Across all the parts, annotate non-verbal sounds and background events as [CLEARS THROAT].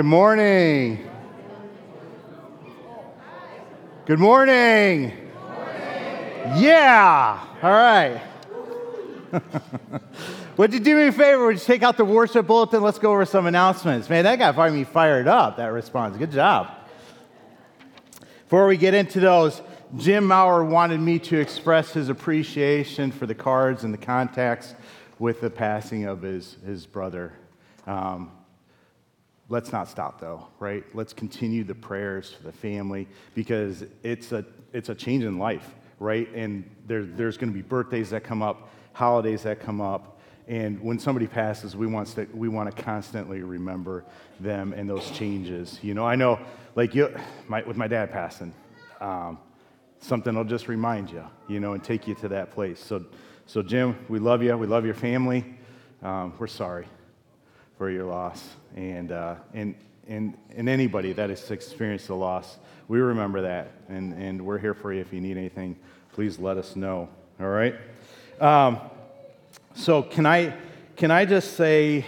Good morning. Good morning. Yeah. All right. [LAUGHS] Would you do me a favor? Would you take out the worship bulletin? Let's go over some announcements. Man, that got me fired up, that response. Good job. Before we get into those, Jim Maurer wanted me to express his appreciation for the cards and the contacts with the passing of his, his brother. Um, let's not stop though, right? Let's continue the prayers for the family because it's a, it's a change in life, right? And there, there's going to be birthdays that come up, holidays that come up. And when somebody passes, we want to, we want to constantly remember them and those changes. You know, I know, like you, my, with my dad passing, um, something will just remind you, you know, and take you to that place. So, so Jim, we love you. We love your family. Um, we're sorry for your loss. And, uh, and, and, and anybody that has experienced a loss, we remember that. And, and we're here for you. If you need anything, please let us know. All right? Um, so, can I, can I just say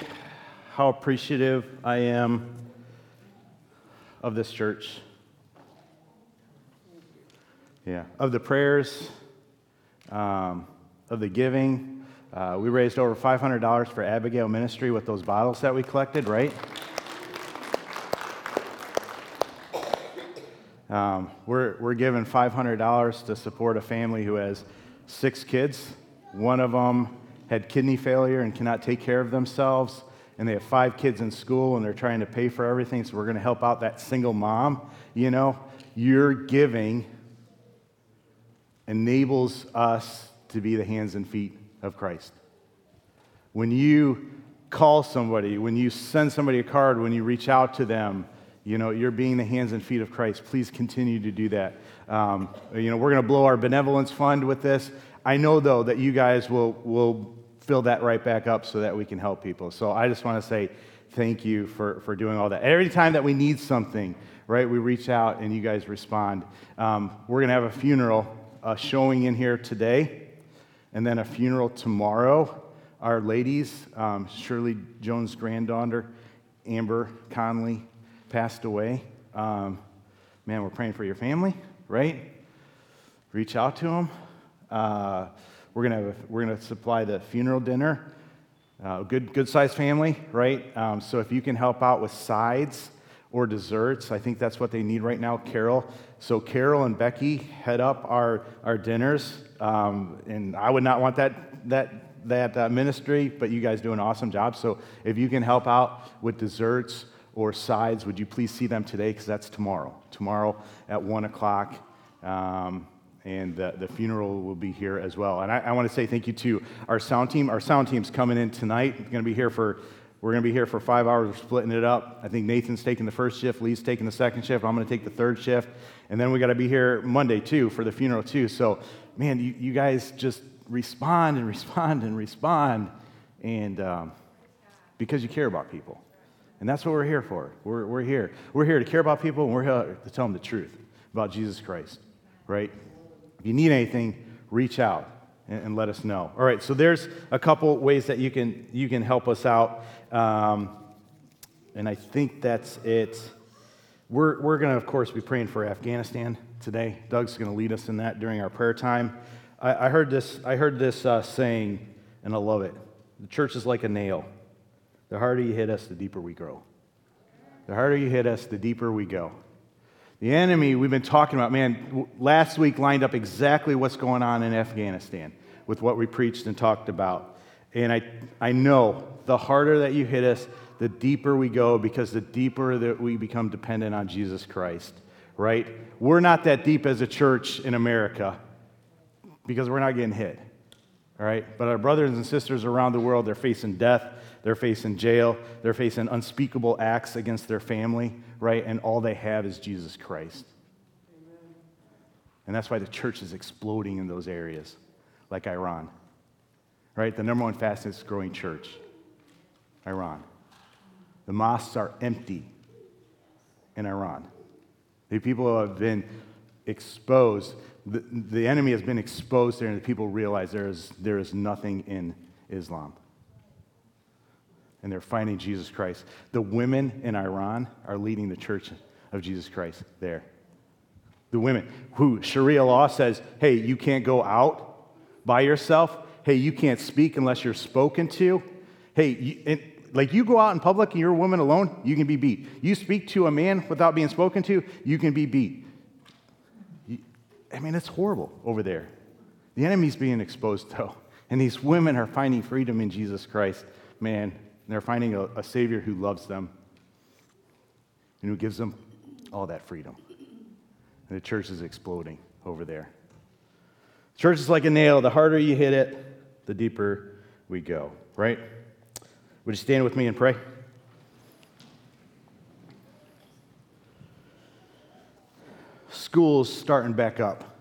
how appreciative I am of this church? Yeah, of the prayers, um, of the giving. Uh, we raised over $500 for Abigail Ministry with those bottles that we collected, right? Um, we're, we're giving $500 to support a family who has six kids. One of them had kidney failure and cannot take care of themselves. And they have five kids in school and they're trying to pay for everything. So we're going to help out that single mom. You know, you're giving enables us to be the hands and feet of Christ. When you call somebody, when you send somebody a card, when you reach out to them, you know, you're being the hands and feet of Christ. Please continue to do that. Um, you know, we're going to blow our benevolence fund with this. I know, though, that you guys will, will fill that right back up so that we can help people. So I just want to say thank you for, for doing all that. Every time that we need something, right, we reach out and you guys respond. Um, we're going to have a funeral a showing in here today, and then a funeral tomorrow. Our ladies, um, Shirley Jones' granddaughter, Amber Conley, passed away. Um, man, we're praying for your family, right? Reach out to them. Uh, we're gonna we're gonna supply the funeral dinner. Uh, good good sized family, right? Um, so if you can help out with sides or desserts. I think that's what they need right now, Carol. So, Carol and Becky head up our, our dinners. Um, and I would not want that, that, that uh, ministry, but you guys do an awesome job. So, if you can help out with desserts or sides, would you please see them today? Because that's tomorrow. Tomorrow at 1 o'clock. Um, and the, the, funeral will be here as well. And I, I want to say thank you to our sound team. Our sound team's coming in tonight. Going to be here for we're going to be here for five hours. Splitting it up. I think Nathan's taking the first shift, Lee's taking the second shift. I'm going to take the third shift. And then we got to be here Monday, too, for the funeral, too. So, man, you, you guys just respond and respond and respond. And um, because you care about people. And that's what we're here for. We're, we're here. We're here to care about people, and we're here to tell them the truth about Jesus Christ, right? If you need anything, reach out and, and let us know. All right, so there's a couple ways that you can, you can help us out. Um, and I think that's it. We're, we're going to, of course, be praying for Afghanistan today. Doug's going to lead us in that during our prayer time. I, I heard this, I heard this uh, saying, and I love it. The church is like a nail. The harder you hit us, the deeper we grow. The harder you hit us, the deeper we go. The enemy we've been talking about, man, last week lined up exactly what's going on in Afghanistan with what we preached and talked about. And I, I know the harder that you hit us, the deeper we go because the deeper that we become dependent on Jesus Christ, right? We're not that deep as a church in America because we're not getting hit, all right? But our brothers and sisters around the world, they're facing death, they're facing jail, they're facing unspeakable acts against their family, right? And all they have is Jesus Christ. And that's why the church is exploding in those areas, like Iran, right? The number one fastest growing church. Iran. The mosques are empty in Iran. The people have been exposed. The, the enemy has been exposed there, and the people realize there is, there is nothing in Islam. and they're finding Jesus Christ. The women in Iran are leading the church of Jesus Christ there. The women who Sharia law says, hey, you can't go out by yourself. Hey, you can't speak unless you're spoken to. Hey, you, like you go out in public and you're a woman alone, you can be beat. You speak to a man without being spoken to, you can be beat. I mean, it's horrible over there. The enemy's being exposed, though. And these women are finding freedom in Jesus Christ. Man, they're finding a, a Savior who loves them and who gives them all that freedom. And the church is exploding over there. Church is like a nail. The harder you hit it, the deeper we go, right? Would you stand with me and pray? School's starting back up.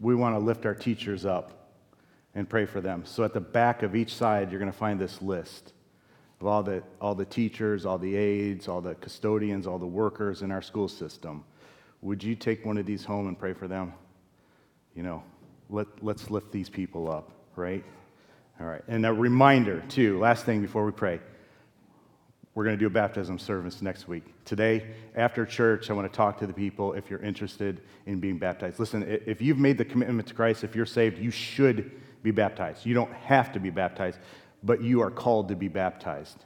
We want to lift our teachers up and pray for them. So at the back of each side, you're going to find this list of all the, all the teachers, all the aides, all the custodians, all the workers in our school system. Would you take one of these home and pray for them? You know, let, let's lift these people up, right? All right. And a reminder, too, last thing before we pray. We're going to do a baptism service next week. Today, after church, I want to talk to the people if you're interested in being baptized. Listen, if you've made the commitment to Christ, if you're saved, you should be baptized. You don't have to be baptized, but you are called to be baptized.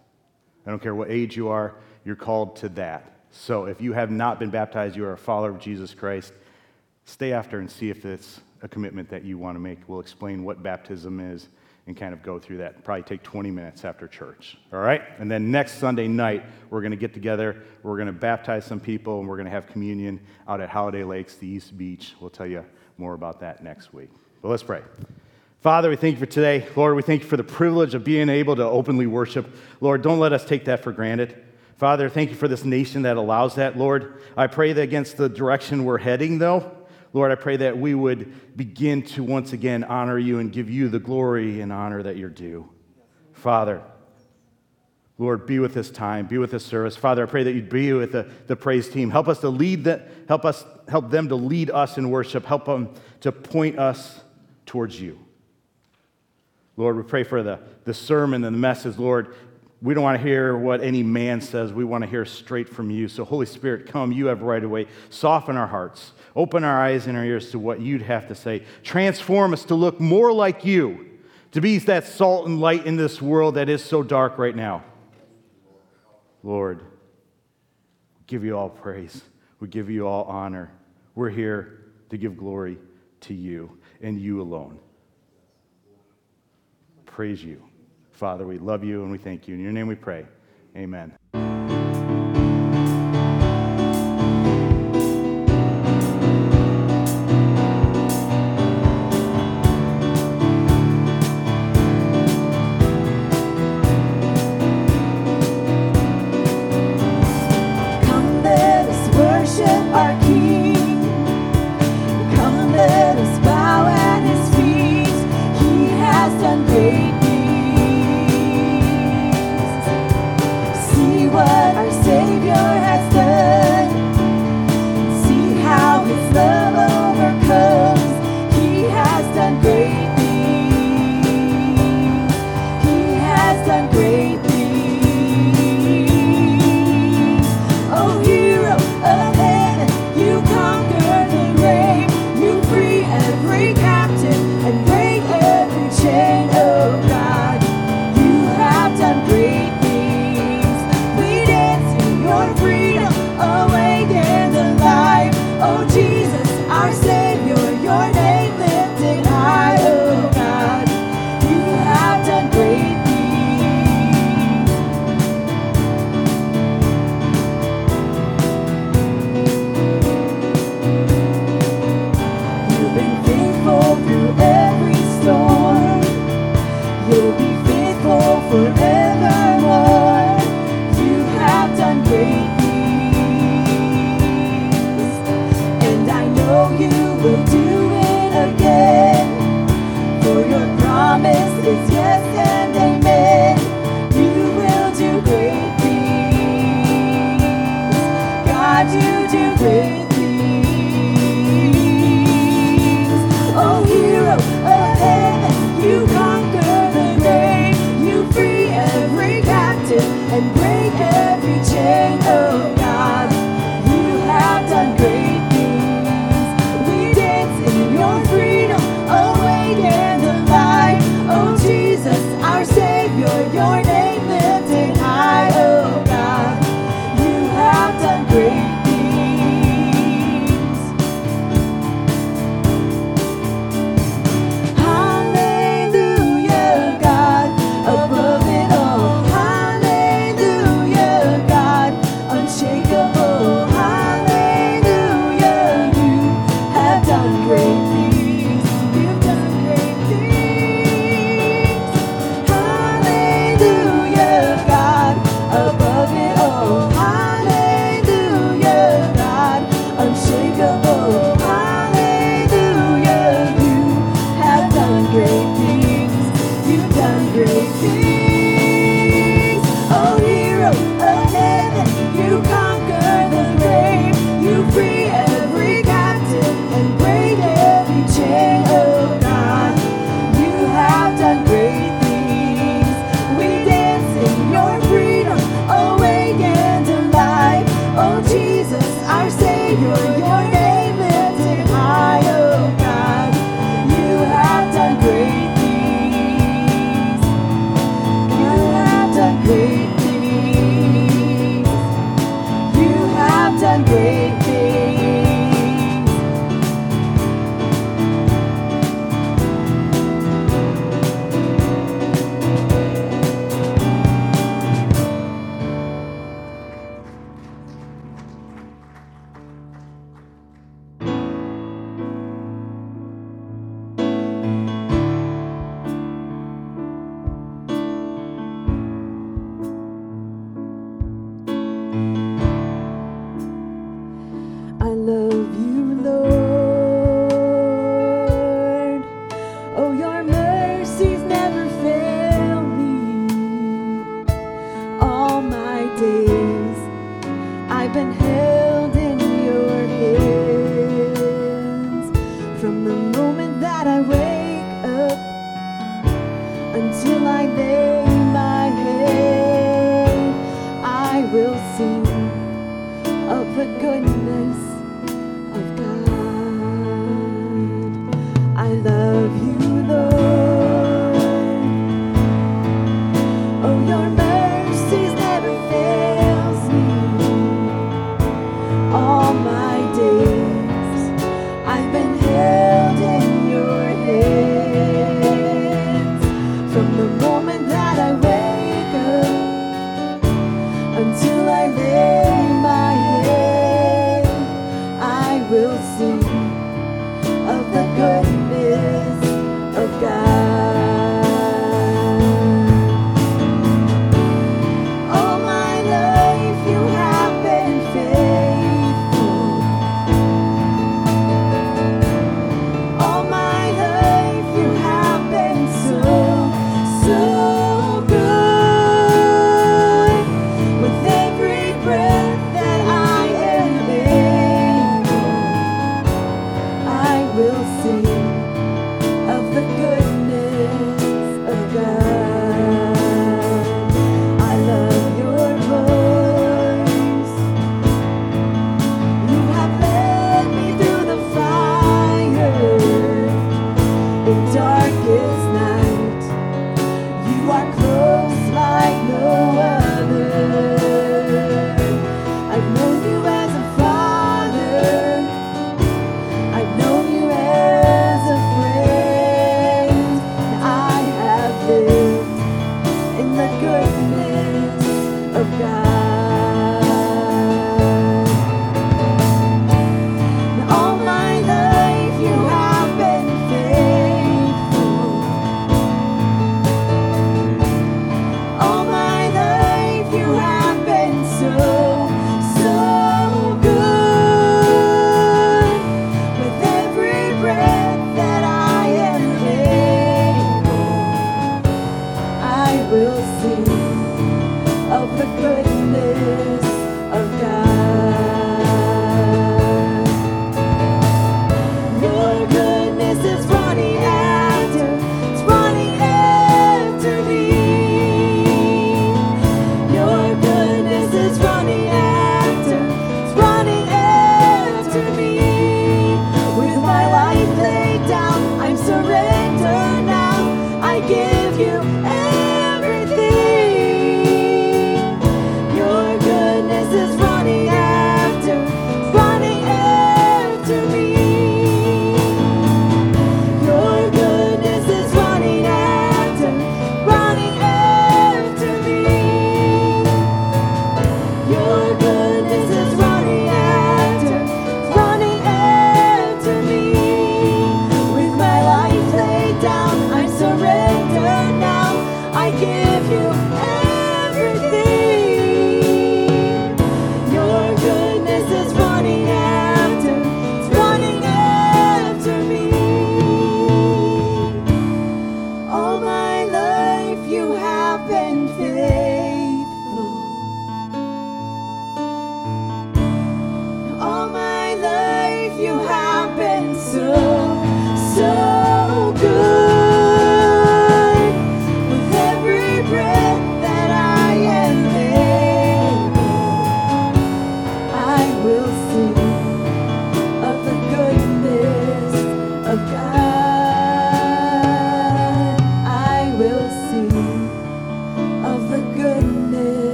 I don't care what age you are, you're called to that. So if you have not been baptized, you are a follower of Jesus Christ, stay after and see if it's a commitment that you want to make. We'll explain what baptism is and kind of go through that. Probably take 20 minutes after church. All right? And then next Sunday night, we're going to get together. We're going to baptize some people, and we're going to have communion out at Holiday Lakes, the East Beach. We'll tell you more about that next week. But let's pray. Father, we thank you for today. Lord, we thank you for the privilege of being able to openly worship. Lord, don't let us take that for granted. Father, thank you for this nation that allows that, Lord. I pray that against the direction we're heading, though, Lord, I pray that we would begin to once again honor you and give you the glory and honor that you're due. Father, Lord, be with this time, be with this service. Father, I pray that you'd be with the, the praise team. Help us to lead that, help us, help them to lead us in worship. Help them to point us towards you. Lord, we pray for the, the sermon and the message, Lord. We don't want to hear what any man says. We want to hear straight from you. So, Holy Spirit, come. You have right away. Soften our hearts. Open our eyes and our ears to what you'd have to say. Transform us to look more like you, to be that salt and light in this world that is so dark right now. Lord, we give you all praise. We give you all honor. We're here to give glory to you and you alone. Praise you. Father, we love you and we thank you. In your name we pray. Amen.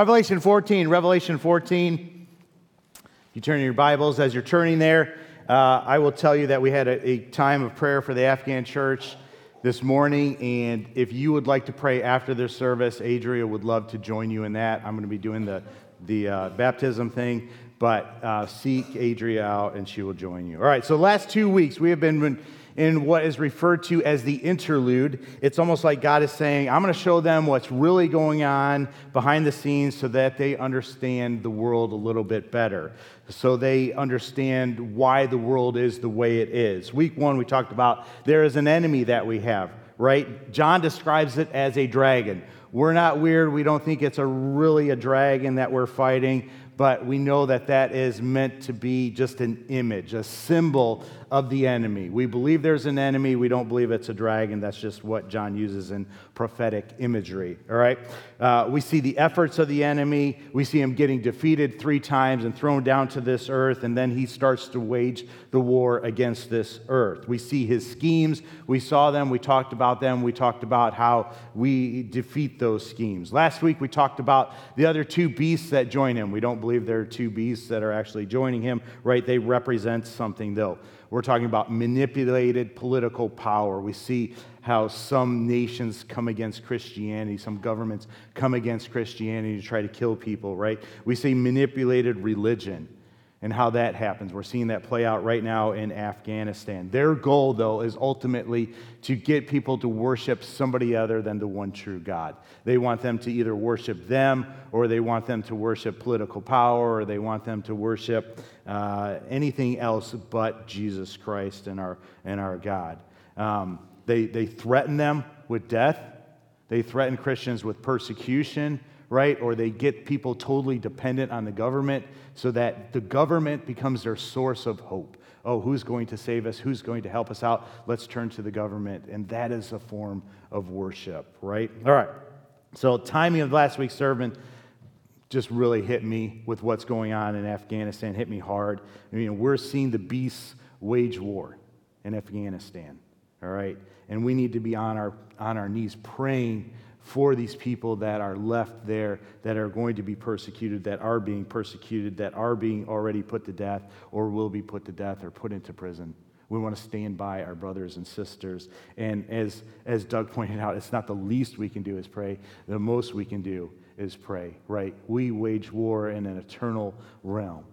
Revelation 14, Revelation 14. You turn in your Bibles as you're turning there. Uh, I will tell you that we had a, a time of prayer for the Afghan church this morning, and if you would like to pray after this service, Adria would love to join you in that. I'm going to be doing the, the uh, baptism thing, but uh, seek Adria out and she will join you. All right, so last two weeks we have been in what is referred to as the interlude. It's almost like God is saying, I'm going to show them what's really going on behind the scenes so that they understand the world a little bit better, so they understand why the world is the way it is. Week one, we talked about there is an enemy that we have, right? John describes it as a dragon. We're not weird. We don't think it's a really a dragon that we're fighting, but we know that that is meant to be just an image, a symbol of the enemy. We believe there's an enemy. We don't believe it's a dragon. That's just what John uses in prophetic imagery. All right? Uh, we see the efforts of the enemy. We see him getting defeated three times and thrown down to this earth, and then he starts to wage the war against this earth. We see his schemes. We saw them. We talked about them. We talked about how we defeat those schemes. Last week, we talked about the other two beasts that join him. We don't believe there are two beasts that are actually joining him, right? They represent something, though. We're talking about manipulated political power. We see how some nations come against Christianity, some governments come against Christianity to try to kill people, right? We see manipulated religion and how that happens. We're seeing that play out right now in Afghanistan. Their goal, though, is ultimately to get people to worship somebody other than the one true God. They want them to either worship them, or they want them to worship political power, or they want them to worship uh, anything else but Jesus Christ and our, and our God. Um, they, they threaten them with death, they threaten Christians with persecution right? Or they get people totally dependent on the government so that the government becomes their source of hope. Oh, who's going to save us? Who's going to help us out? Let's turn to the government. And that is a form of worship, right? All right. So, timing of last week's sermon just really hit me with what's going on in Afghanistan, hit me hard. I mean, we're seeing the beasts wage war in Afghanistan, all right? And we need to be on our, on our knees praying for these people that are left there, that are going to be persecuted, that are being persecuted, that are being already put to death, or will be put to death or put into prison. We want to stand by our brothers and sisters. And as, as Doug pointed out, it's not the least we can do is pray. The most we can do is pray, right? We wage war in an eternal realm.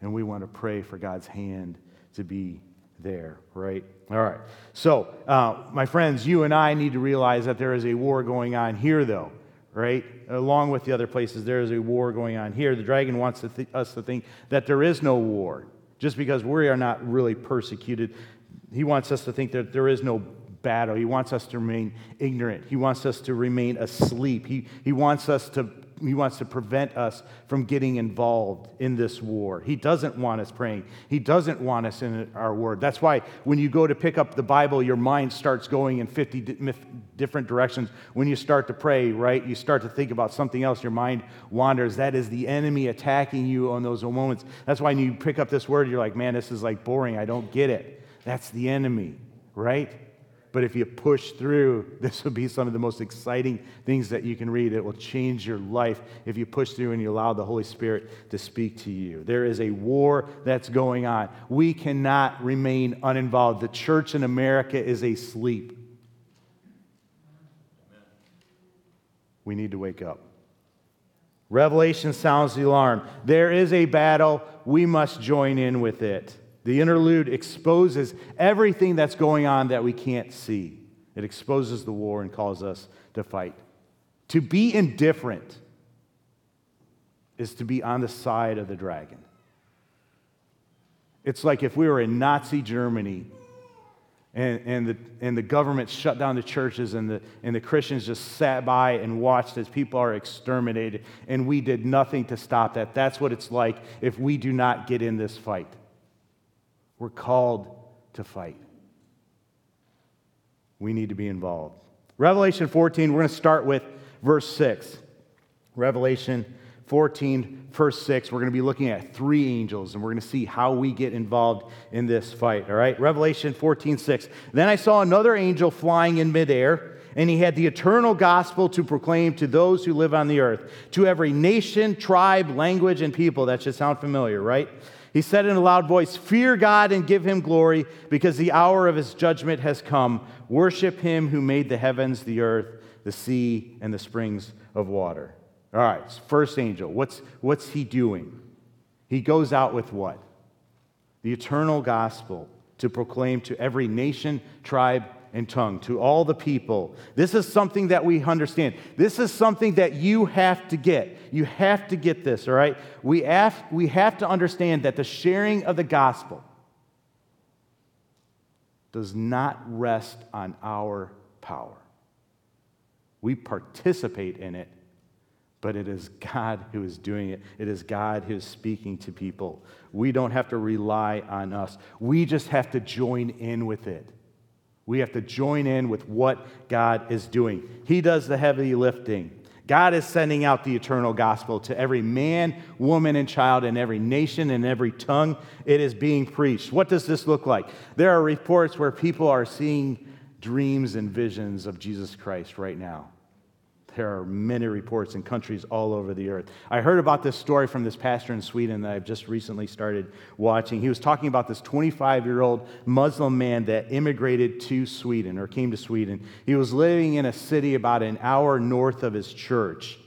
And we want to pray for God's hand to be there, right? All right. So, uh, my friends, you and I need to realize that there is a war going on here, though, right? Along with the other places, there is a war going on here. The dragon wants to th- us to think that there is no war just because we are not really persecuted. He wants us to think that there is no battle. He wants us to remain ignorant. He wants us to remain asleep. He, he wants us to he wants to prevent us from getting involved in this war. He doesn't want us praying. He doesn't want us in our word. That's why when you go to pick up the Bible, your mind starts going in 50 different directions. When you start to pray, right, you start to think about something else, your mind wanders. That is the enemy attacking you on those moments. That's why when you pick up this word, you're like, man, this is like boring. I don't get it. That's the enemy, right? But if you push through, [LAUGHS] this will be some of the most exciting things that you can read. It will change your life if you push through and you allow the Holy Spirit to speak to you. There is a war that's going on. We cannot remain uninvolved. The church in America is asleep. We need to wake up. Revelation sounds the alarm. There is a battle. We must join in with it. The interlude exposes everything that's going on that we can't see. It exposes the war and calls us to fight. To be indifferent is to be on the side of the dragon. It's like if we were in Nazi Germany and, and, the, and the government shut down the churches and the, and the Christians just sat by and watched as people are exterminated and we did nothing to stop that. That's what it's like if we do not get in this fight. We're called to fight. We need to be involved. Revelation 14, we're going to start with verse 6. Revelation 14, verse 6, we're going to be looking at three angels and we're going to see how we get involved in this fight. All right? Revelation 14, 6. Then I saw another angel flying in midair, and he had the eternal gospel to proclaim to those who live on the earth, to every nation, tribe, language, and people. That should sound familiar, right? He said in a loud voice, Fear God and give him glory, because the hour of his judgment has come. Worship him who made the heavens, the earth, the sea, and the springs of water. All right, first angel. What's, what's he doing? He goes out with what? The eternal gospel to proclaim to every nation, tribe, and tongue, to all the people. This is something that we understand. This is something that you have to get. You have to get this, all right? We have, we have to understand that the sharing of the gospel does not rest on our power. We participate in it, but it is God who is doing it. It is God who is speaking to people. We don't have to rely on us, we just have to join in with it. We have to join in with what God is doing. He does the heavy lifting. God is sending out the eternal gospel to every man, woman, and child in every nation and every tongue. It is being preached. What does this look like? There are reports where people are seeing dreams and visions of Jesus Christ right now. There are many reports in countries all over the earth. I heard about this story from this pastor in Sweden that I've just recently started watching. He was talking about this 25 year old Muslim man that immigrated to Sweden or came to Sweden. He was living in a city about an hour north of his church.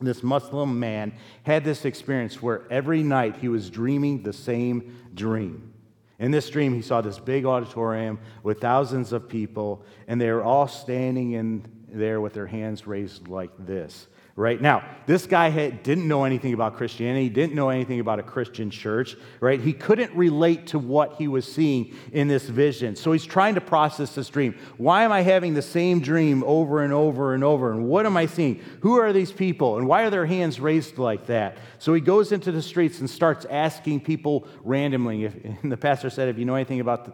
This Muslim man had this experience where every night he was dreaming the same dream. In this dream, he saw this big auditorium with thousands of people, and they were all standing in there with their hands raised like this. Right now, this guy had, didn't know anything about Christianity, didn't know anything about a Christian church, right? He couldn't relate to what he was seeing in this vision. So he's trying to process this dream. Why am I having the same dream over and over and over? And what am I seeing? Who are these people? And why are their hands raised like that? So he goes into the streets and starts asking people randomly. If, [LAUGHS] and the pastor said, if you know anything about the,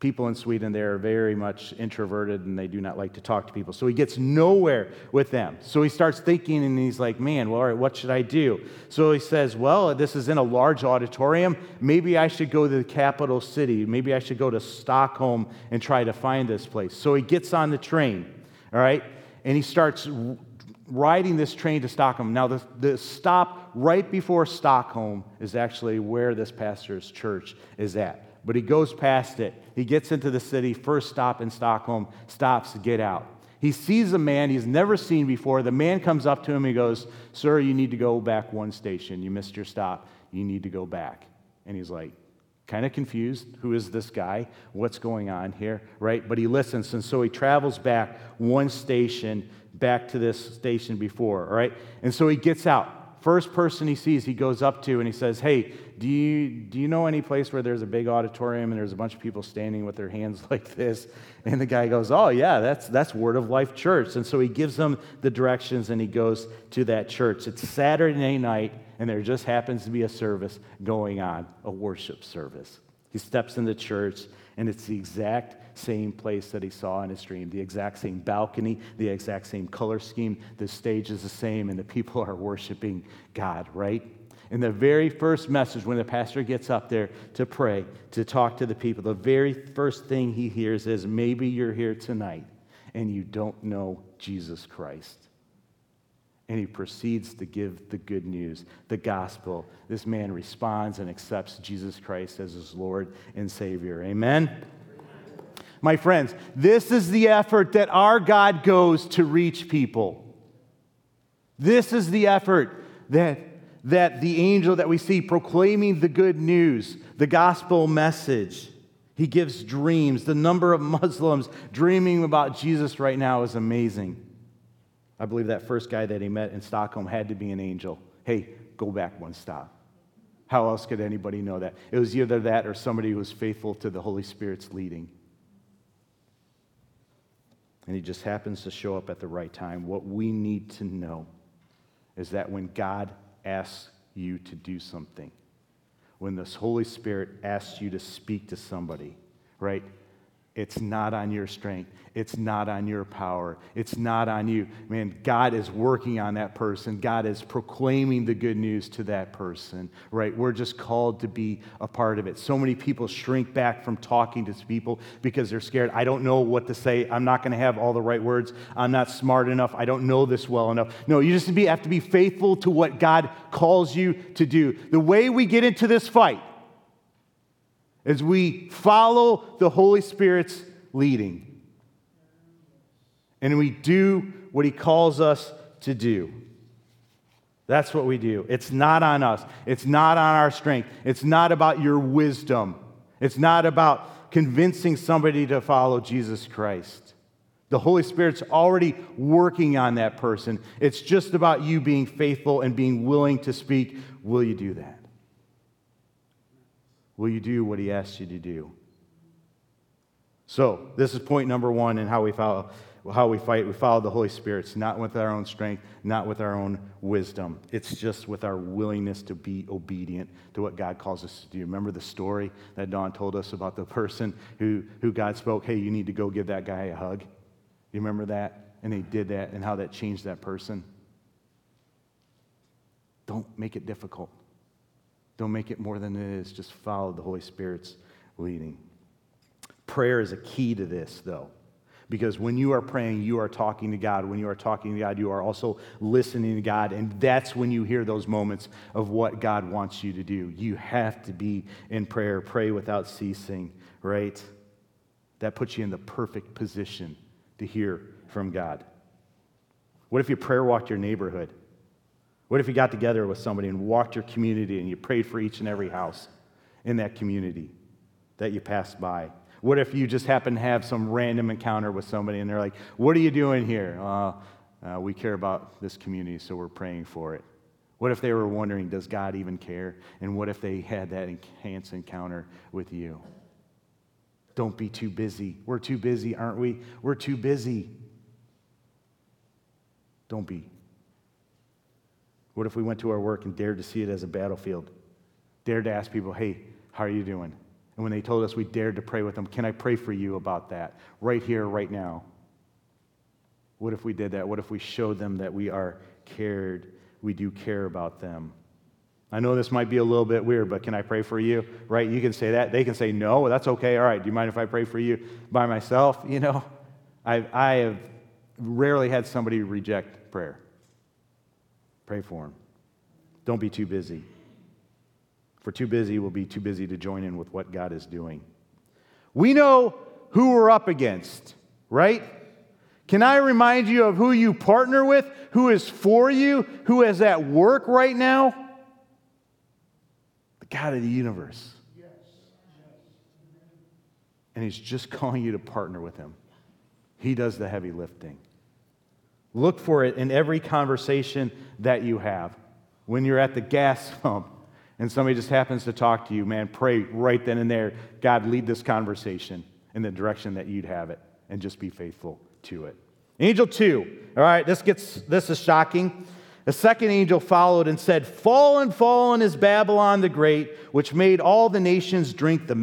people in Sweden, they are very much introverted and they do not like to talk to people. So he gets nowhere with them. So he starts thinking and he's like, man, well, all right, what should I do? So he says, well, this is in a large auditorium. Maybe I should go to the capital city. Maybe I should go to Stockholm and try to find this place. So he gets on the train, all right, and he starts riding this train to Stockholm. Now, the, the stop right before Stockholm is actually where this pastor's church is at but he goes past it. He gets into the city, first stop in Stockholm, stops to get out. He sees a man he's never seen before. The man comes up to him. He goes, Sir, you need to go back one station. You missed your stop. You need to go back. And he's like, kind of confused. Who is this guy? What's going on here? Right? But he listens. And so he travels back one station, back to this station before. All right? And so he gets out. First person he sees, he goes up to and he says, Hey, do you, do you know any place where there's a big auditorium and there's a bunch of people standing with their hands [LAUGHS] like this? And the guy goes, Oh, yeah, that's, that's Word of Life Church. And so he gives them the directions and he goes to that church. It's Saturday night and there just happens to be a service going on, a worship service. He steps in the church and it's the exact same place that he saw in his dream, the exact same balcony, the exact same color scheme. The stage is the same, and the people are worshiping God, right? In the very first message, when the pastor gets up there to pray, to talk to the people, the very first thing he hears is maybe you're here tonight and you don't know Jesus Christ. And he proceeds to give the good news, the gospel. This man responds and accepts Jesus Christ as his Lord and Savior. Amen. My friends, this is the effort that our God goes to reach people. This is the effort that, that the angel that we see proclaiming the good news, the gospel message. He gives dreams. The number of [LAUGHS] Muslims dreaming about Jesus right now is amazing. I believe that first guy that he met in Stockholm had to be an angel. Hey, go back one stop. How else could anybody know that? It was either that or somebody who was faithful to the Holy Spirit's leading and he just happens to show up at the right time. What we need to know is that when God asks you to do something, when the Holy Spirit asks you to speak to somebody, right? It's not on your strength. It's not on your power. It's not on you. Man, God is working on that person. God is proclaiming the good news to that person, right? We're just called to be a part of it. So many people shrink back from talking to people because they're scared. I don't know what to say. I'm not going to have all the right words. I'm not smart enough. I don't know this well enough. No, you just have to be faithful to what God calls you to do. The way we get into this fight as we follow the Holy Spirit's leading. And we do what He calls us to do. That's what we do. It's not on us, it's not on our strength, it's not about your wisdom, it's not about convincing somebody to follow Jesus Christ. The Holy Spirit's already working on that person. It's just about you being faithful and being willing to speak. Will you do that? Will you do what he asks you to do? So, this is point number one in how we follow how we fight. We follow the Holy Spirit. It's not with our own strength, not with our own wisdom. It's just with our willingness to be obedient to what God calls us to do. Remember the story that Dawn told us about the person who, who God spoke, hey, you need to go give that guy a hug? You remember that? And they did that and how that changed that person. Don't make it difficult. Don't make it more than it is. Just follow the Holy Spirit's leading. Prayer is a key to this, though. Because when you are praying, you are talking to God. When you are talking to God, you are also listening to God. And that's when you hear those moments of what God wants you to do. You have to be in prayer, pray without ceasing, right? That puts you in the perfect position to hear from God. What if you prayer walked your neighborhood? What if you got together with somebody and walked your community and you prayed for each and every house in that community that you passed by? What if you just happen to have some random encounter with somebody and they're like, What are you doing here? Uh, uh, we care about this community, so we're praying for it. What if they were wondering, Does God even care? And what if they had that enhanced encounter with you? Don't be too busy. We're too busy, aren't we? We're too busy. Don't be. What if we went to our work and dared to see it as a battlefield? Dared to ask people, Hey, how are you doing? And when they told us we dared to pray with them, can I pray for you about that right here, right now? What if we did that? What if we showed them that we are cared, we do care about them? I know this might be a little bit weird, but can I pray for you? Right? You can say that. They can say no. That's okay. All right. Do you mind if I pray for you by myself? You know, I, I have rarely had somebody reject prayer. Pray for them. Don't be too busy. For too busy, we'll be too busy to join in with what God is doing. We know who we're up against, right? Can I remind you of who you partner with, who is for you, who is at work right now? The God of the universe. And He's just [LAUGHS] calling you to partner with Him. He does the heavy lifting. Look for it in every conversation that you have. When you're at the gas [LAUGHS] pump, and somebody just happens to talk to you, man, pray right then and there, God, lead this conversation in the direction that you'd have it, and just be faithful to it. Angel two, all right, this gets this is shocking. A second angel followed and said, Fallen, fallen is Babylon the Great, which made all the nations drink the,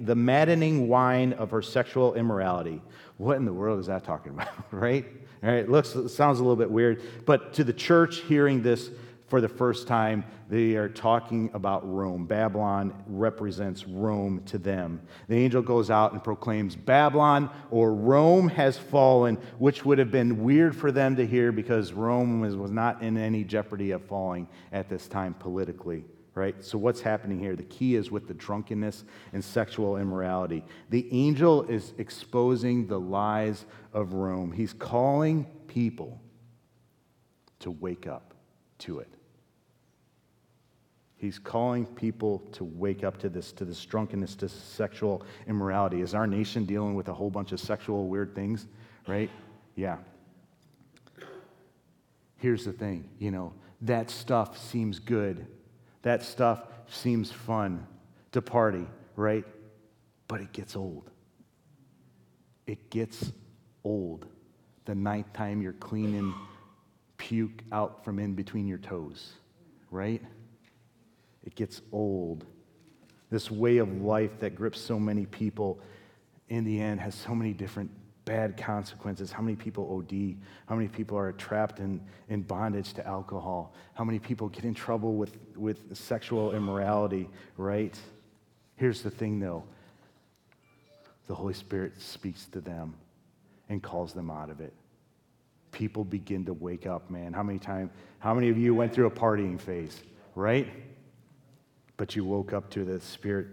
the maddening wine of her sexual immorality. What in the world is that talking about, [LAUGHS] right? All right, it looks, it sounds a little bit weird, but to the church hearing this, for the first time, they are talking about Rome. Babylon represents Rome to them. The angel goes out and proclaims, Babylon or Rome has fallen, which would have been weird for them to hear because Rome was, was not in any jeopardy of falling at this time politically. Right? So, what's happening here? The key is with the drunkenness and sexual immorality. The angel is exposing the lies of Rome. He's calling people to wake up to it. He's calling people to wake up to this, to this drunkenness, to sexual immorality. Is our nation dealing with a whole bunch of sexual weird things, right? Yeah. Here's the thing you know, that stuff seems good. That stuff seems fun to party, right? But it gets old. It gets old the ninth time you're cleaning puke out from in between your toes, right? it gets old. This way of life that grips so many people in the end has so many different bad consequences. How many people OD? How many people are trapped in, in bondage to alcohol? How many people get in trouble with, with sexual immorality, right? Here's the thing though the Holy Spirit speaks to them and calls them out of it. People begin to wake up, man. How many times, how many of you went through a partying phase, right? but you woke up to the Spirit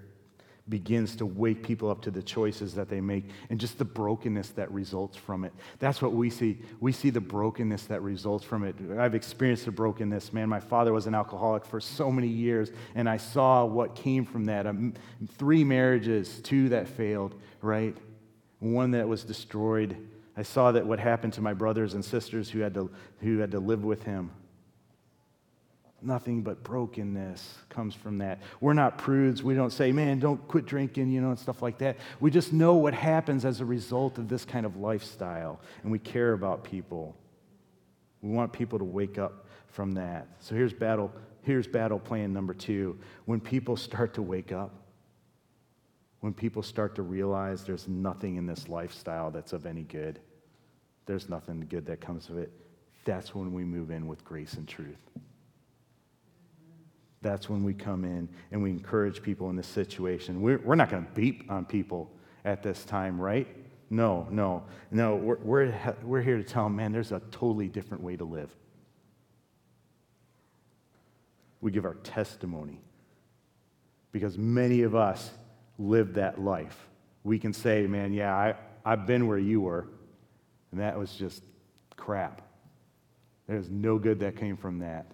begins to wake people up to the choices that they make and just the brokenness that results from it. That's what we see. We see the brokenness that results from it. I've experienced the brokenness, man. My father was an alcoholic for so many years, and I saw what came from that. Um, three marriages, two that failed, right? One that was destroyed. I saw that what happened to my brothers and sisters who had to, who had to live with him. Nothing but brokenness comes from that. We're not prudes. We don't say, man, don't quit drinking, you know, and stuff like that. We just know what happens as a result of this kind of lifestyle, and we care about people. We want people to wake up from that. So here's battle, here's battle plan number two. When people start to wake up, when people start to realize there's nothing in this lifestyle that's of any good, there's nothing good that comes of it, that's when we move in with grace and truth. That's when we come in and we encourage people in this situation. We're, we're not going to beat on people at this time, right? No, no, no. We're, we're, we're here to tell them, man, there's a totally different way to live. We give our testimony because many of us live that life. We can say, man, yeah, I, I've been where you were, and that was just crap. There's no good that came from that.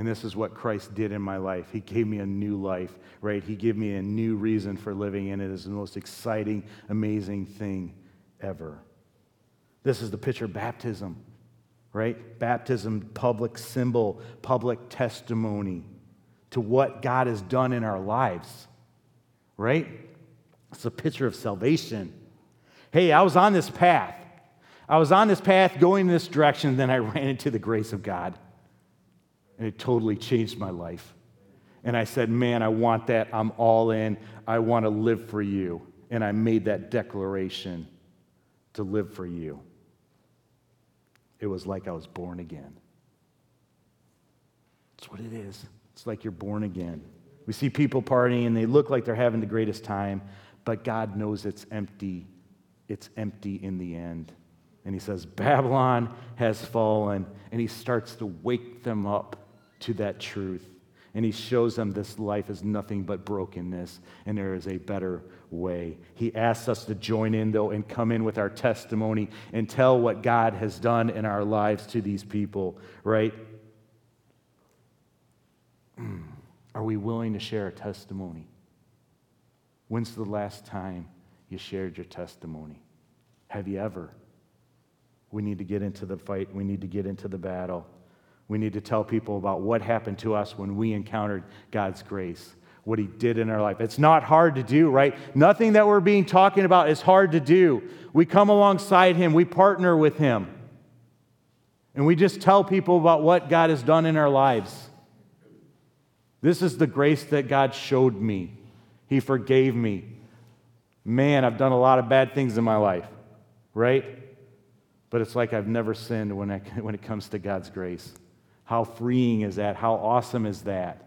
And this is what Christ did in my life. He gave me a new life, right? He gave me a new reason for living, and it is the most exciting, amazing thing ever. This is the picture of baptism, right? Baptism, public symbol, public testimony to what God has done in our lives, right? It's a picture of salvation. Hey, I was on this path. I was on this path going in this direction, then I [LAUGHS] ran into the grace of God. And it totally changed my life. And I said, Man, I want that. I'm all in. I want to live for you. And I made that declaration to live for you. It was like I was born again. That's what it is. It's like you're born again. We see people partying and they look like they're having the greatest time, but God knows it's empty. It's empty in the end. And he says, Babylon has fallen. And he starts to wake them up to that truth. And he shows them this life is nothing but brokenness, and there is a better way. He asks us to join in, though, and come in with our testimony and tell what God has done in our lives to these people, right? [CLEARS THROAT] Are we willing to share a testimony? When's the last time you shared your testimony? Have you ever? We need to get into the fight, we need to get into the battle. We need to tell people about what happened to us when we encountered God's grace, what He did in our life. It's not hard to do, right? Nothing that we're being talking about is hard to do. We come alongside Him, we partner with Him, and we just tell people about what God has done in our lives. This is the grace that God showed me. He forgave me. Man, I've done a lot of bad things in my life, right? But it's like I've never sinned when, I, [LAUGHS] when it comes to God's grace. How freeing is that? How awesome is that?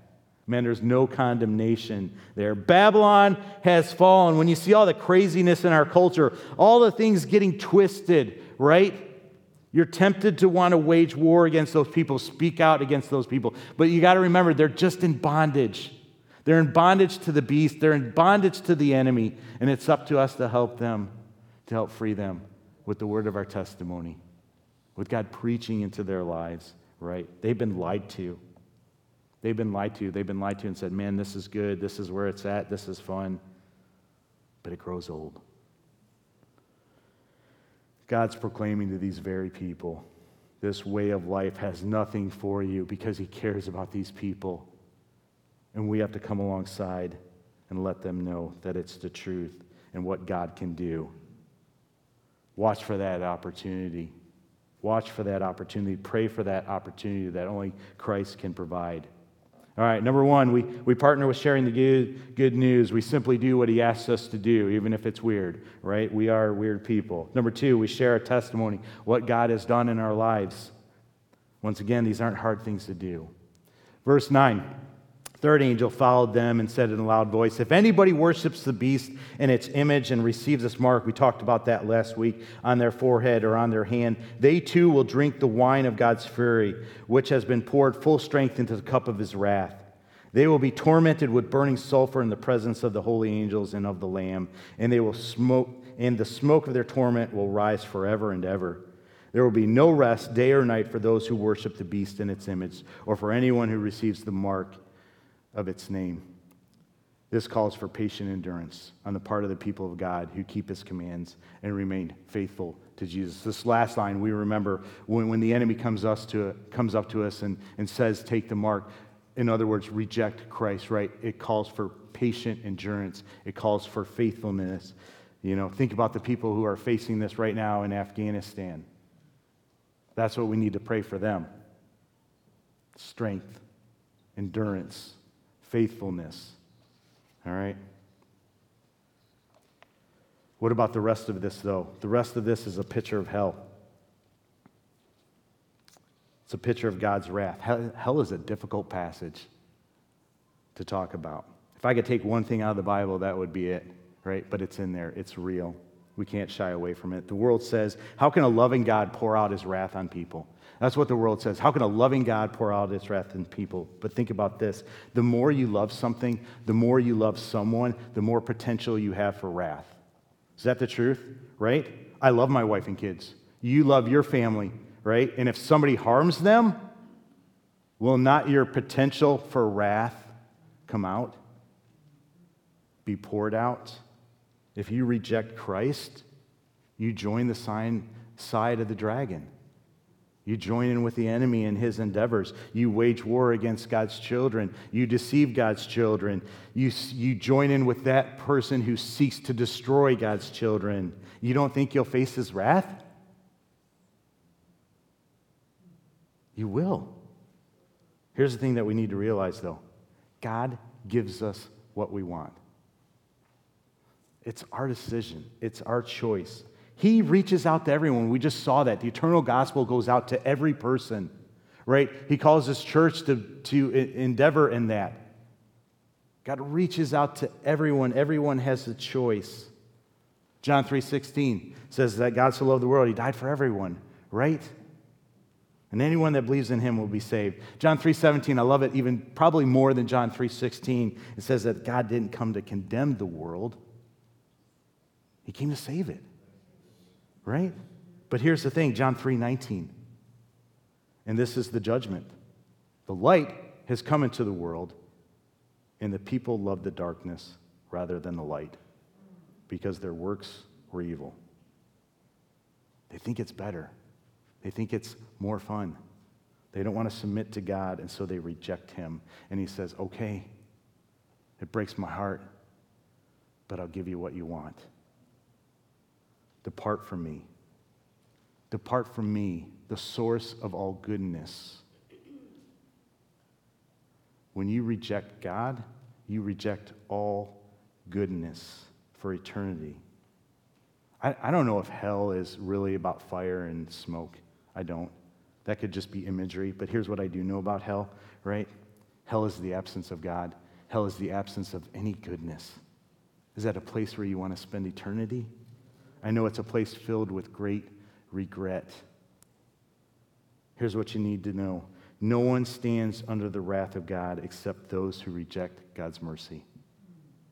Man, there's no condemnation there. Babylon has fallen. When you see all the craziness in our culture, all the things getting twisted, right? You're tempted to want to wage war against those people, speak out against those people. But you got to remember, they're just in bondage. They're in bondage to the beast, they're in bondage to the enemy, and it's up to us to help them, to help free them with the word of our testimony, with God preaching into their lives right? They've been lied to. They've been lied to. They've been lied to and said, man, this is good. This is where it's at. This is fun. But it grows old. God's proclaiming to these very people this way of life has nothing for you because He cares about these people. And we have to come alongside and let them know that it's the truth and what God can do. Watch for that opportunity. Watch for that opportunity. Pray for that opportunity that only Christ can provide. All right, number one, we, we partner with sharing the good, good news. We simply do what he asks us to do, even if it's weird, right? We are weird people. Number two, we share a testimony, what God has done in our lives. Once again, these aren't hard things to do. Verse 9 third angel followed them and said in a loud voice, If anybody worships the beast and its image and receives this mark, we talked about that last week, on their forehead or on their hand, they too will drink the wine of God's fury, which has been poured full strength into the cup of his wrath. They will be tormented with burning sulfur in the presence of the holy angels and of the Lamb, and they will smoke, and the smoke of their torment will rise forever and ever. There will be no rest day or night for those who worship the beast and its image, or for anyone who receives the mark of its name. This calls for patient endurance on the part of the people of God who keep his commands and remain faithful to Jesus. This last line we remember when, when the enemy comes, us to, comes up to us and, and says, Take the mark. In other words, reject Christ, right? It calls for patient endurance, it calls for faithfulness. You know, think about the people who are facing this right now in Afghanistan. That's what we need to pray for them strength, endurance, faithfulness. All right? What about the rest of this, though? The rest of this is a picture of hell. It's a picture of God's wrath. Hell, hell is a difficult passage to talk about. If I could take one thing out of the Bible, that would be it, right? But it's in there, it's real. We can't shy away from it. The world says, How can a loving God pour out his wrath on people? That's what the world says. How can a loving God pour out his wrath on people? But think about this the more you love something, the more you love someone, the more potential you have for wrath. Is that the truth? Right? I love my wife and kids. You love your family, right? And if somebody harms them, will not your potential for wrath come out? Be poured out? If you reject Christ, you join the sign, side of the dragon. You join in with the enemy in his endeavors. You wage war against God's children. You deceive God's children. You, you join in with that person who seeks to destroy God's children. You don't think you'll face his wrath? You will. Here's the thing that we need to realize, though God gives us what we want. It's our decision, it's our choice. He reaches out to everyone. We just saw that. The eternal gospel goes out to every person, right? He calls his church to, to endeavor in that. God reaches out to everyone. Everyone has a choice. John 3:16 says that God so loved the world, he died for everyone, right? And anyone that believes in him will be saved. John 3:17, I love it even probably more than John 3:16. It says that God didn't come to condemn the world. He came to save it right? But here's the thing John 3 19. And this is the judgment. The light has come into the world, and the people love the darkness rather than the light because their works were evil. They think it's better, they think it's more fun. They don't want to submit to God, and so they reject Him. And He says, Okay, it breaks my heart, but I'll give you what you want. Depart from me. Depart from me, the source of all goodness. When you reject God, you reject all goodness for eternity. I, I don't know if hell is really about fire and smoke. I don't. That could just be imagery. But here's what I do know about hell, right? Hell is the absence of God, hell is the absence of any goodness. Is that a place where you want to spend eternity? I know it's a place filled with great regret. Here's what you need to know no one stands under the wrath of God except those who reject God's mercy.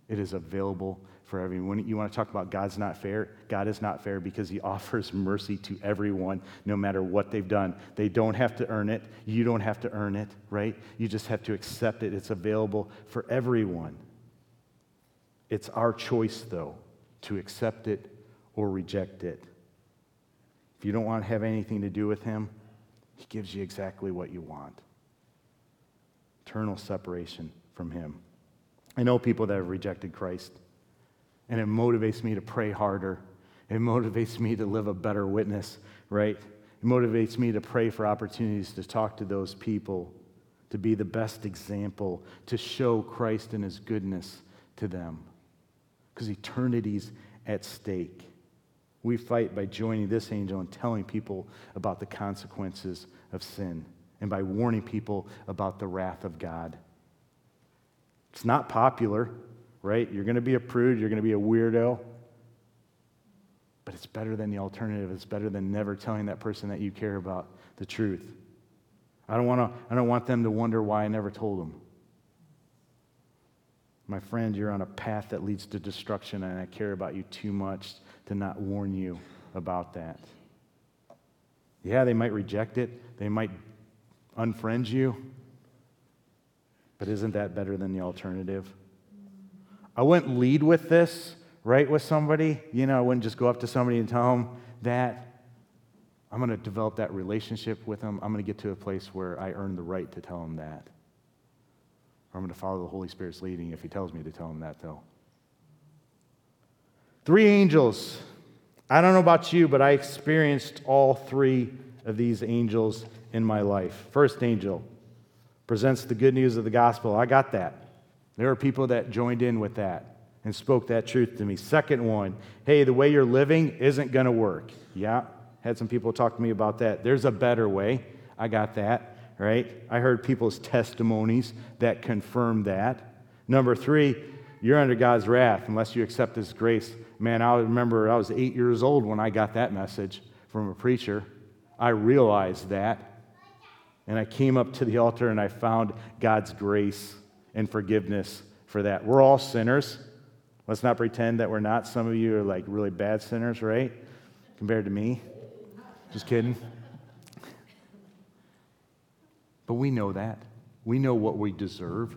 It is available for everyone. You want to talk about God's not fair? God is not fair because he [LAUGHS] offers mercy to everyone no matter what they've done. They don't have to earn it. You don't have to earn it, right? You just have to accept it. It's available for everyone. It's our choice, though, to accept it or reject it. If you don't want to have anything to do with Him, He gives you exactly what you want eternal separation from Him. I know people that have rejected Christ, and it motivates me to pray harder. It motivates me to live a better witness, right? It motivates me to pray for opportunities to talk to those people, to be the best example, to show Christ and His goodness to them. Because eternity's at stake. We fight by joining this angel and telling people about the consequences of sin and by warning people about the wrath of God. It's not popular, right? You're going to be a prude, you're going to be a weirdo. But it's better than the alternative. It's better than never telling that person that you care about the truth. I don't, want to, I don't want them to wonder why I never told them. My friend, you're on a path that leads to destruction, and I care about you too much to not warn you about that. Yeah, they might reject it, they might unfriend you, but isn't that better than the alternative? I wouldn't lead with this, right, with somebody. You know, I wouldn't just go up to somebody and tell them that. I'm going to develop that relationship with them. I'm going to get to a place where I earn the right to tell them that. Or I'm going to follow the Holy Spirit's leading if He tells me to tell them that, though. Three angels. I don't know about you, but I experienced all three of these angels in my life. First angel presents the good news of the gospel. I got that. There are people that joined in with that and spoke that truth to me. Second one, hey, the way you're living isn't going to work. Yeah, had some people talk to me about that. There's a better way. I got that, right? I heard people's testimonies that confirm that. Number three, you're under God's wrath unless you accept His grace. Man, I remember I was eight years old when I got that message from a preacher. I realized that. And I came up to the altar and I found God's grace and forgiveness for that. We're all sinners. Let's not pretend that we're not. Some of you are like really bad sinners, right? Compared to me. Just kidding. But we know that. We know what we deserve.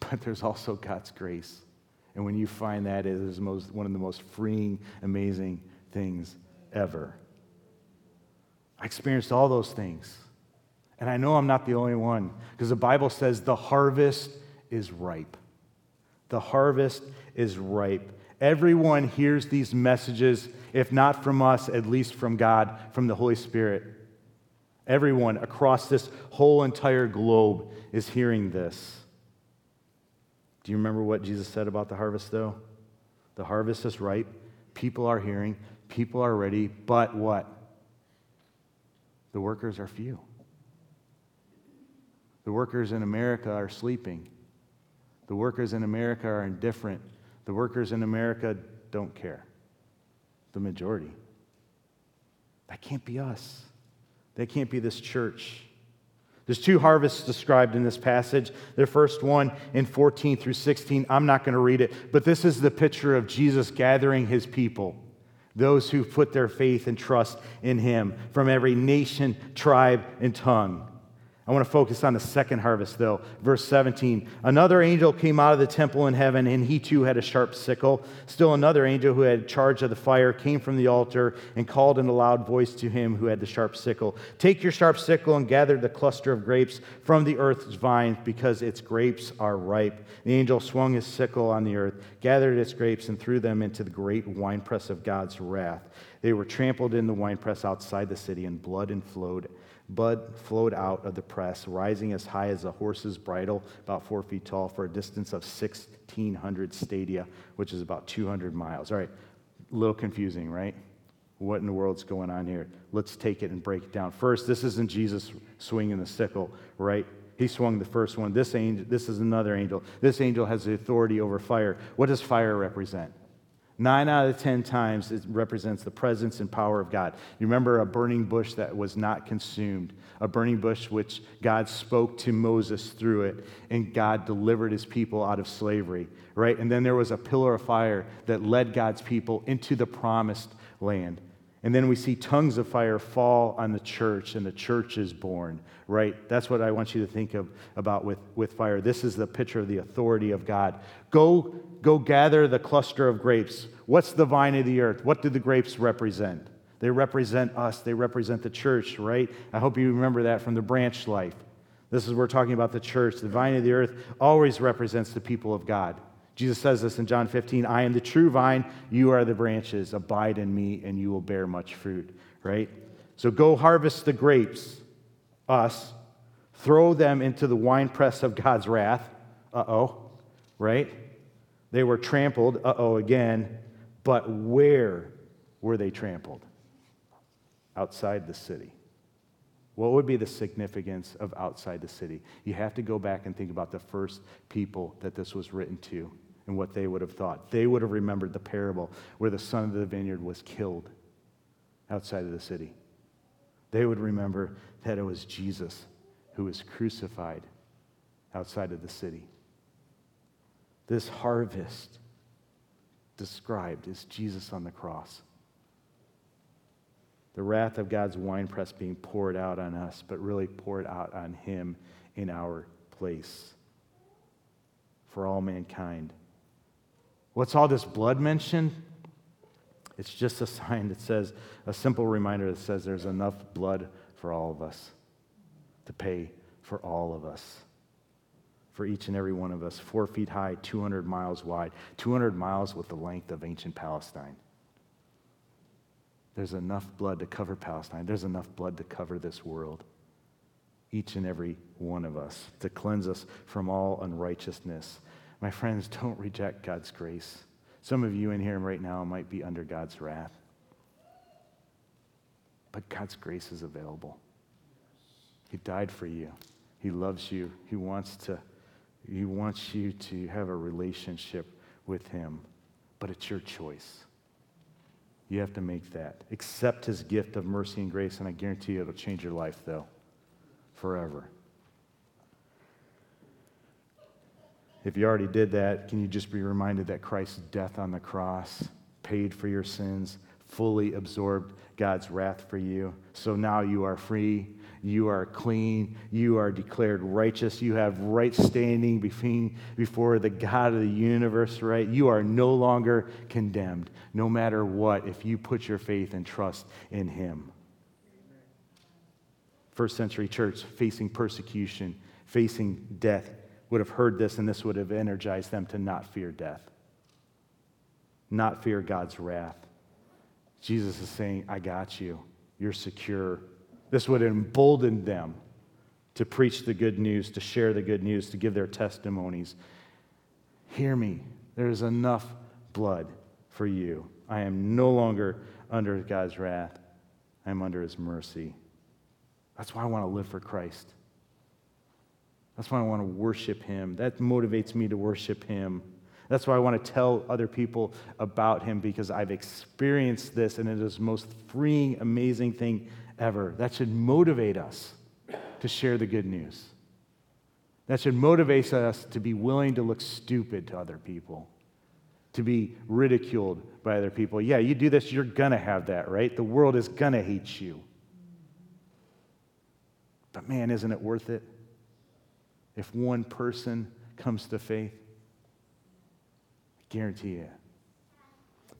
But there's also God's grace. And when you find that, it is most, one of the most freeing, amazing things ever. I experienced all those things. And I know I'm not the only one because the Bible says the harvest is ripe. The harvest is ripe. Everyone hears these messages, if not from us, at least from God, from the Holy Spirit. Everyone across this whole entire globe is hearing this. Do you remember what Jesus said about the harvest, though? The harvest is ripe. People are hearing. People are ready. But what? The workers are few. The workers in America are sleeping. The workers in America are indifferent. The workers in America don't care. The majority. That can't be us. That can't be this church. There's two harvests described in this passage. The first one in 14 through 16. I'm not going to read it, but this is the picture of Jesus gathering his people, those who put their faith and trust in him from every nation, tribe, and tongue. I want to focus on the second harvest, though. Verse 17 Another angel came out of the temple in heaven, and he too had a sharp sickle. Still another angel who had charge of the fire came from the altar and called in a loud voice to him who had the sharp sickle Take your sharp sickle and gather the cluster of grapes from the earth's vine, because its grapes are ripe. The angel swung his sickle on the earth, gathered its grapes, and threw them into the great winepress of God's wrath. They were trampled in the winepress outside the city, and blood and flowed Blood flowed out of the press, rising as high as a horse's bridle, about four feet tall, for a distance of 1,600 stadia, which is about 200 miles. All right, a little confusing, right? What in the world's going on here? Let's take it and break it down. First, this isn't Jesus swinging the sickle, right? He swung the first one. This angel, this is another angel. This angel has the authority over fire. What does fire represent? Nine out of ten times it represents the presence and power of God. You remember a burning bush that was not consumed, a burning bush which God spoke to Moses through it, and God delivered his people out of slavery, right? And then there was a pillar of fire that led God's people into the promised land. And then we see tongues of fire fall on the church, and the church is born, right? That's what I want you to think of about with, with fire. This is the picture of the authority of God. Go, go gather the cluster of grapes. What's the vine of the earth? What do the grapes represent? They represent us, they represent the church, right? I hope you remember that from the branch life. This is we're talking about the church. The vine of the earth always represents the people of God. Jesus says this in John 15 I am the true vine, you are the branches. Abide in me, and you will bear much fruit, right? So go harvest the grapes, us, throw them into the winepress of God's wrath. Uh oh, right? They were trampled. Uh oh, again. But where were they trampled? Outside the city. What would be the significance of outside the city? You have to go back and think about the first people that this was written to and what they would have thought. They would have remembered the parable where the son of the vineyard was killed outside of the city. They would remember that it was Jesus who was crucified outside of the city. This harvest described is Jesus on the cross. The wrath of God's winepress being poured out on us, but really poured out on him in our place for all mankind. What's all this blood mentioned? It's just a sign that says, a simple reminder that says there's enough blood for all of us to pay for all of us, for each and every one of us, four feet high, 200 miles wide, 200 miles with the length of ancient Palestine. There's enough blood to cover Palestine. There's enough blood to cover this world. Each and every one of us, to cleanse us from all unrighteousness. My friends, don't reject God's grace. Some of you in here right now might be under God's wrath. But God's grace is available. He died for you. He loves you. He wants to he wants you to have a relationship with him. But it's your choice. You have to make that. Accept his gift of mercy and grace, and I guarantee you it'll change your life, though, forever. If you already did that, can you just be reminded that Christ's death on the cross paid for your sins, fully absorbed God's wrath for you? So now you are free, you are clean, you are declared righteous, you have right standing before the God of the universe, right? You are no longer condemned, no matter what, if you put your faith and trust in Him. First century church facing persecution, facing death, would have heard this and this would have energized them to not fear death, not fear God's wrath. Jesus is saying, I got you. You're secure. This would embolden them to preach the good news, to share the good news, to give their testimonies. Hear me. There is enough blood for you. I am no longer under God's wrath, I am under his mercy. That's why I want to live for Christ. That's why I want to worship Him. That motivates me to worship Him. That's why I want to tell other people about Him because I've experienced this and it is the most freeing, amazing thing ever. That should motivate us to share the good news. That should motivate us to be willing to look stupid to other people, to be ridiculed by other people. Yeah, you do this, you're going to have that, right? The world is going to hate you. But man, isn't it worth it? if one person comes to faith? I guarantee you.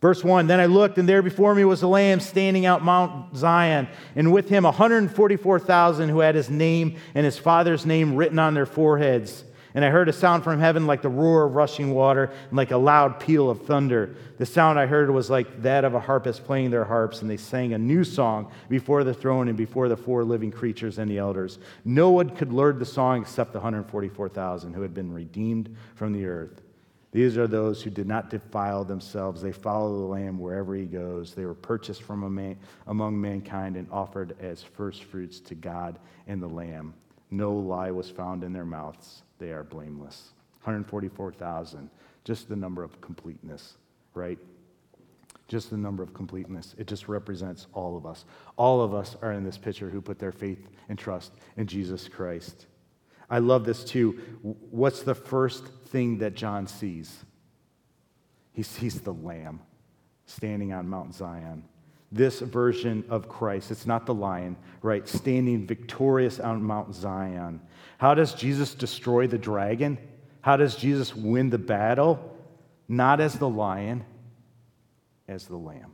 Verse 1 Then I looked, and there before me was a lamb standing out Mount Zion, and with him 144,000 who had his name and his father's name written on their foreheads. And I heard a sound from heaven like the roar of rushing water and like a loud peal of thunder. The sound I heard was like that of a harpist playing their harps, and they sang a new song before the throne and before the four living creatures and the elders. No one could learn the song except the 144,000 who had been redeemed from the earth. These are those who did not defile themselves. They follow the Lamb wherever he goes. They were purchased from among mankind and offered as firstfruits to God and the Lamb. No lie was found in their mouths they are blameless. 144,000, just the number of completeness, right? Just the number of completeness. It just represents all of us. All of us are in this picture who put their faith and trust in Jesus Christ. I love this too. What's the first thing that John sees? He sees the Lamb standing on Mount Zion this version of Christ. It's not the lion, right? Standing victorious on Mount Zion. How does Jesus destroy the dragon? How does Jesus win the battle? Not as the lion, as the lamb.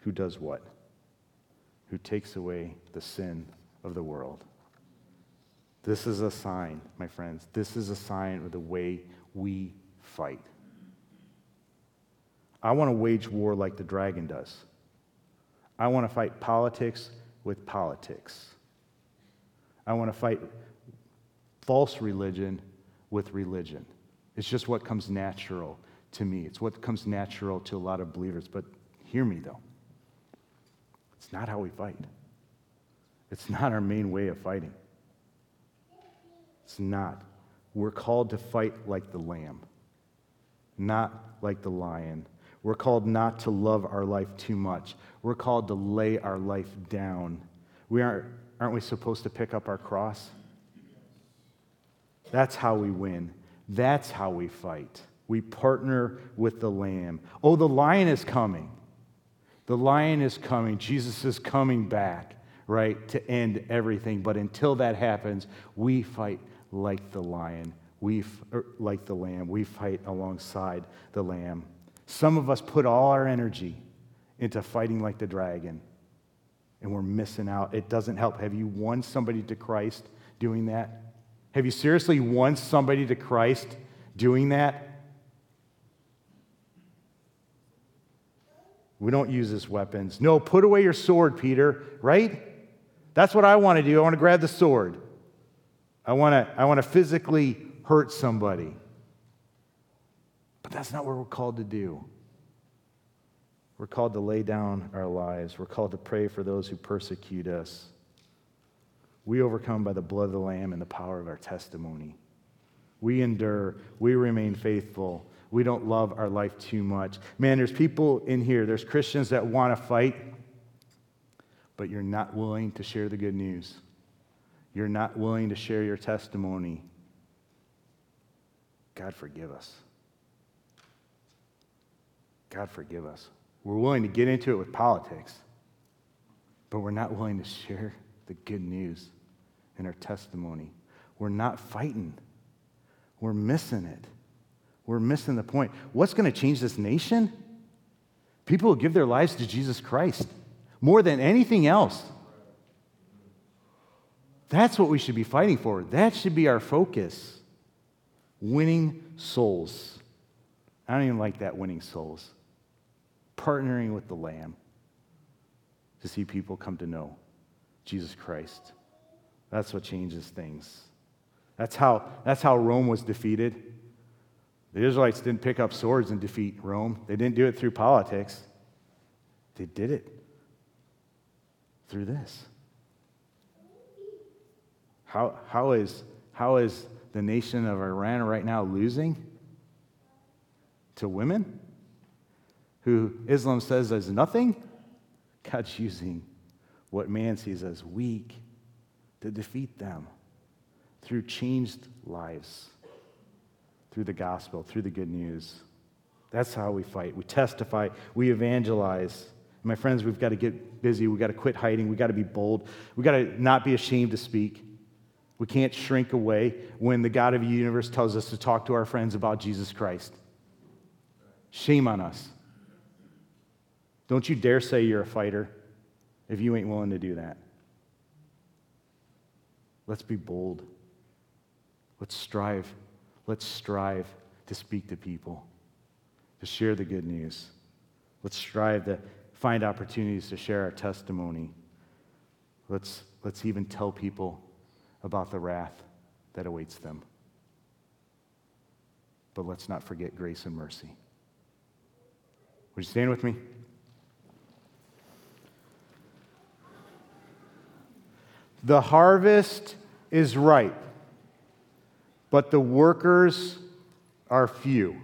Who does what? Who takes away the sin of the world. This is a sign, my friends. This is a sign of the way we fight. I want to wage war like the dragon does. I want to fight politics with politics. I want to fight false religion with religion. It's just what comes natural to me. It's what comes natural to a lot of believers. But hear me, though. It's not how we fight, it's not our main way of fighting. It's not. We're called to fight like the lamb, not like the lion we're called not to love our life too much. We're called to lay our life down. We aren't, aren't we supposed to pick up our cross? That's how we win. That's how we fight. We partner with the Lamb. Oh, the lion is coming. The lion is coming. Jesus is coming back, right, to end everything. But until that happens, we fight like the lion we, er, like the lamb, we fight alongside the lamb. Some of us put all our energy into fighting like the dragon, and we're missing out. It doesn't help. Have you won somebody to Christ doing that? Have you seriously won somebody to Christ doing that? We don't use as weapons. No, put away your sword, Peter, right? That's what I want to do. I want to grab the sword. I want to, I want to physically hurt somebody. But that's not what we're called to do. We're called to lay down our lives. We're called to pray for those who persecute us. We overcome by the blood of the Lamb and the power of our testimony. We endure. We remain faithful. We don't love our life too much. Man, there's people in here, there's Christians that want to fight, but you're not willing to share the good news. You're not willing to share your testimony. God, forgive us. God, forgive us. We're willing to get into it with politics, but we're not willing to share the good news in our testimony. We're not fighting, we're missing it. We're missing the point. What's going to change this nation? People who give their lives to Jesus Christ more than anything else. That's what we should be fighting for. That should be our focus. Winning souls. I don't even like that winning souls. Partnering with the Lamb to see people come to know Jesus Christ. That's what changes things. That's how, that's how Rome was defeated. The Israelites didn't pick up swords and defeat Rome, they didn't do it through politics. They did it through this. How, how, is, how is the nation of Iran right now losing? To women? Who Islam says is nothing? God's using what man sees as weak to defeat them through changed lives, through the gospel, through the good news. That's how we fight. We testify, we evangelize. My friends, we've got to get busy. We've got to quit hiding. We've got to be bold. We've got to not be ashamed to speak. We can't shrink away when the God of the universe tells us to talk to our friends about Jesus Christ. Shame on us. Don't you dare say you're a fighter if you ain't willing to do that. Let's be bold. Let's strive. Let's strive to speak to people, to share the good news. Let's strive to find opportunities to share our testimony. Let's, let's even tell people about the wrath that awaits them. But let's not forget grace and mercy. Would you stand with me? The harvest is ripe, but the workers are few.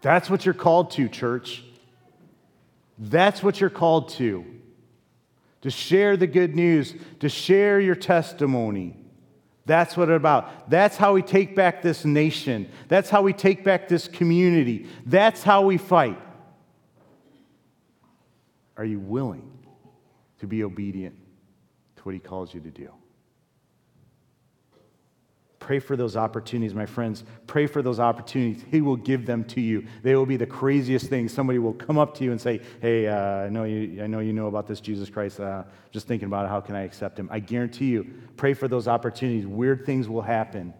That's what you're called to, church. That's what you're called to. To share the good news, to share your testimony. That's what it's about. That's how we take back this nation. That's how we take back this community. That's how we fight. Are you willing to be obedient to what He calls you to do? Pray for those opportunities, my friends. Pray for those opportunities. He will give them to you. They will be the craziest things. Somebody will come up to you and say, Hey, uh, I, know you, I know you know about this Jesus Christ. Uh, just thinking about it. How can I accept him? I guarantee you, pray for those opportunities. Weird things will happen.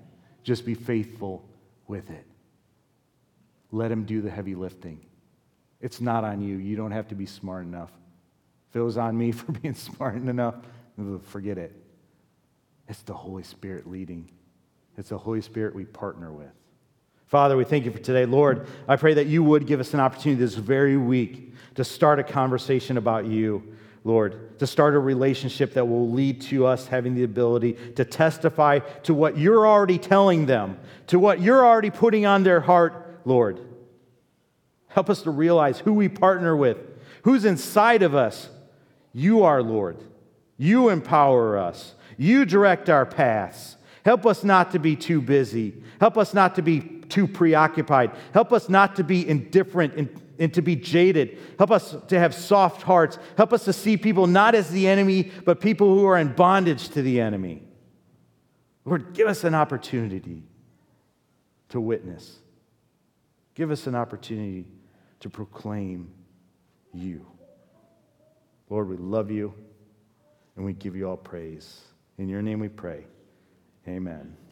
Just be faithful with it. Let him do the heavy lifting. It's not on you. You don't have to be smart enough. If it was on me [LAUGHS] for being smart enough, forget it. It's the Holy Spirit leading. It's the Holy Spirit we partner with. Father, we thank you for today. Lord, I pray that you would give us an opportunity this very week to start a conversation about you, Lord, to start a relationship that will lead to us having the ability to testify to what you're already telling them, to what you're already putting on their heart, Lord. Help us to realize who we partner with, who's inside of us. You are, Lord. You empower us, you direct our paths. Help us not to be too busy. Help us not to be too preoccupied. Help us not to be indifferent and, and, to be jaded. Help us to have soft hearts. Help us to see people not as the enemy, but people who are in bondage to the enemy. Lord, give us an opportunity to witness. Give us an opportunity to proclaim you. Lord, we love you and we give you all praise. In your name we pray. Amen.